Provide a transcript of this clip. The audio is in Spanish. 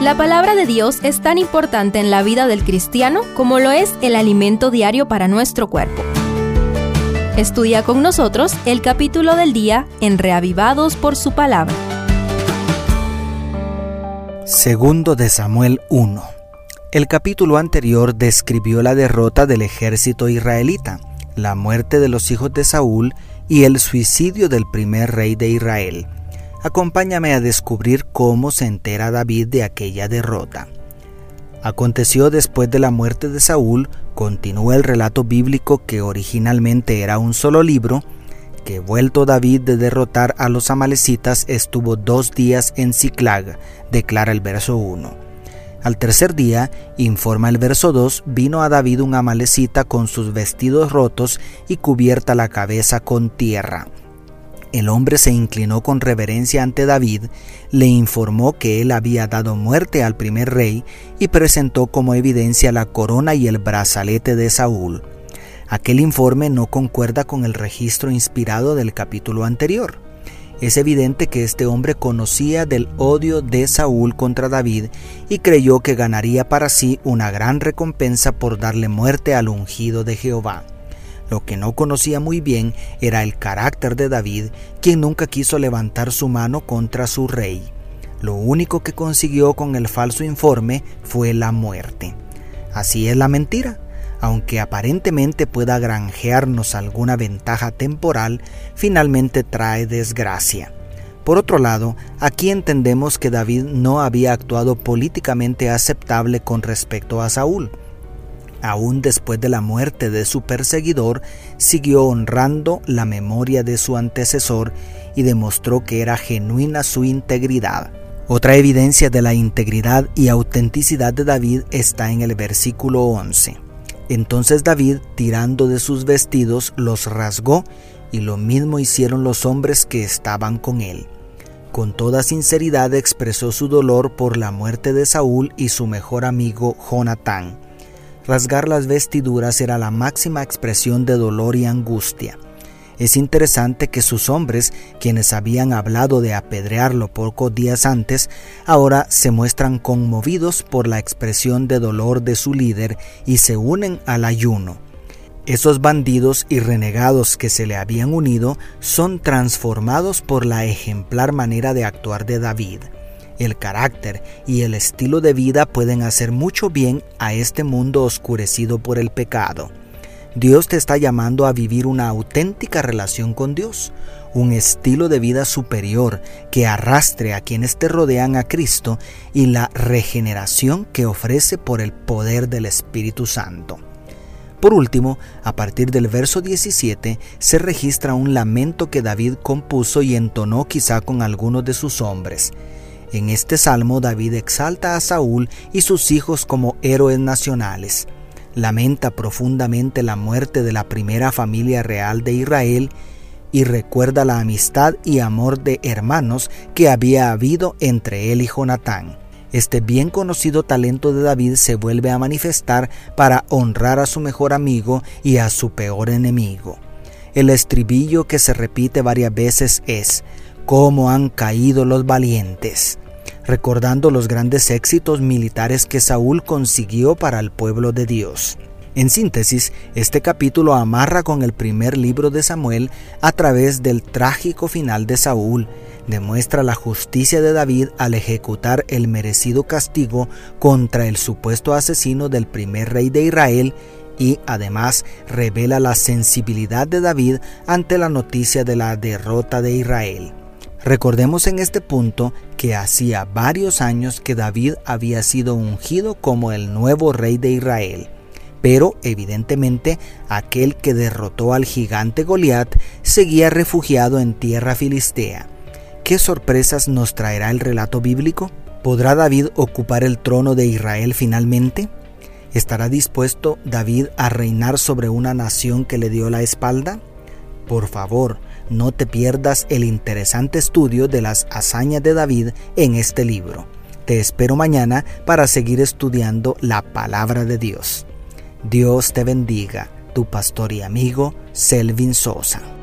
La palabra de Dios es tan importante en la vida del cristiano como lo es el alimento diario para nuestro cuerpo. Estudia con nosotros el capítulo del día en Reavivados por su palabra. Segundo de Samuel 1. El capítulo anterior describió la derrota del ejército israelita, la muerte de los hijos de Saúl y el suicidio del primer rey de Israel. Acompáñame a descubrir cómo se entera David de aquella derrota. Aconteció después de la muerte de Saúl, continúa el relato bíblico que originalmente era un solo libro, que vuelto David de derrotar a los amalecitas estuvo dos días en Ciclag, declara el verso 1. Al tercer día, informa el verso 2, vino a David un amalecita con sus vestidos rotos y cubierta la cabeza con tierra. El hombre se inclinó con reverencia ante David, le informó que él había dado muerte al primer rey y presentó como evidencia la corona y el brazalete de Saúl. Aquel informe no concuerda con el registro inspirado del capítulo anterior. Es evidente que este hombre conocía del odio de Saúl contra David y creyó que ganaría para sí una gran recompensa por darle muerte al ungido de Jehová. Lo que no conocía muy bien era el carácter de David, quien nunca quiso levantar su mano contra su rey. Lo único que consiguió con el falso informe fue la muerte. Así es la mentira. Aunque aparentemente pueda granjearnos alguna ventaja temporal, finalmente trae desgracia. Por otro lado, aquí entendemos que David no había actuado políticamente aceptable con respecto a Saúl aún después de la muerte de su perseguidor, siguió honrando la memoria de su antecesor y demostró que era genuina su integridad. Otra evidencia de la integridad y autenticidad de David está en el versículo 11. Entonces David, tirando de sus vestidos, los rasgó, y lo mismo hicieron los hombres que estaban con él. Con toda sinceridad expresó su dolor por la muerte de Saúl y su mejor amigo Jonatán. Rasgar las vestiduras era la máxima expresión de dolor y angustia. Es interesante que sus hombres, quienes habían hablado de apedrearlo pocos días antes, ahora se muestran conmovidos por la expresión de dolor de su líder y se unen al ayuno. Esos bandidos y renegados que se le habían unido son transformados por la ejemplar manera de actuar de David. El carácter y el estilo de vida pueden hacer mucho bien a este mundo oscurecido por el pecado. Dios te está llamando a vivir una auténtica relación con Dios, un estilo de vida superior que arrastre a quienes te rodean a Cristo y la regeneración que ofrece por el poder del Espíritu Santo. Por último, a partir del verso 17 se registra un lamento que David compuso y entonó quizá con algunos de sus hombres. En este salmo David exalta a Saúl y sus hijos como héroes nacionales. Lamenta profundamente la muerte de la primera familia real de Israel y recuerda la amistad y amor de hermanos que había habido entre él y Jonatán. Este bien conocido talento de David se vuelve a manifestar para honrar a su mejor amigo y a su peor enemigo. El estribillo que se repite varias veces es, cómo han caído los valientes, recordando los grandes éxitos militares que Saúl consiguió para el pueblo de Dios. En síntesis, este capítulo amarra con el primer libro de Samuel a través del trágico final de Saúl, demuestra la justicia de David al ejecutar el merecido castigo contra el supuesto asesino del primer rey de Israel y además revela la sensibilidad de David ante la noticia de la derrota de Israel. Recordemos en este punto que hacía varios años que David había sido ungido como el nuevo rey de Israel. Pero evidentemente aquel que derrotó al gigante Goliat seguía refugiado en tierra filistea. ¿Qué sorpresas nos traerá el relato bíblico? ¿Podrá David ocupar el trono de Israel finalmente? ¿Estará dispuesto David a reinar sobre una nación que le dio la espalda? Por favor, no te pierdas el interesante estudio de las hazañas de David en este libro. Te espero mañana para seguir estudiando la palabra de Dios. Dios te bendiga, tu pastor y amigo Selvin Sosa.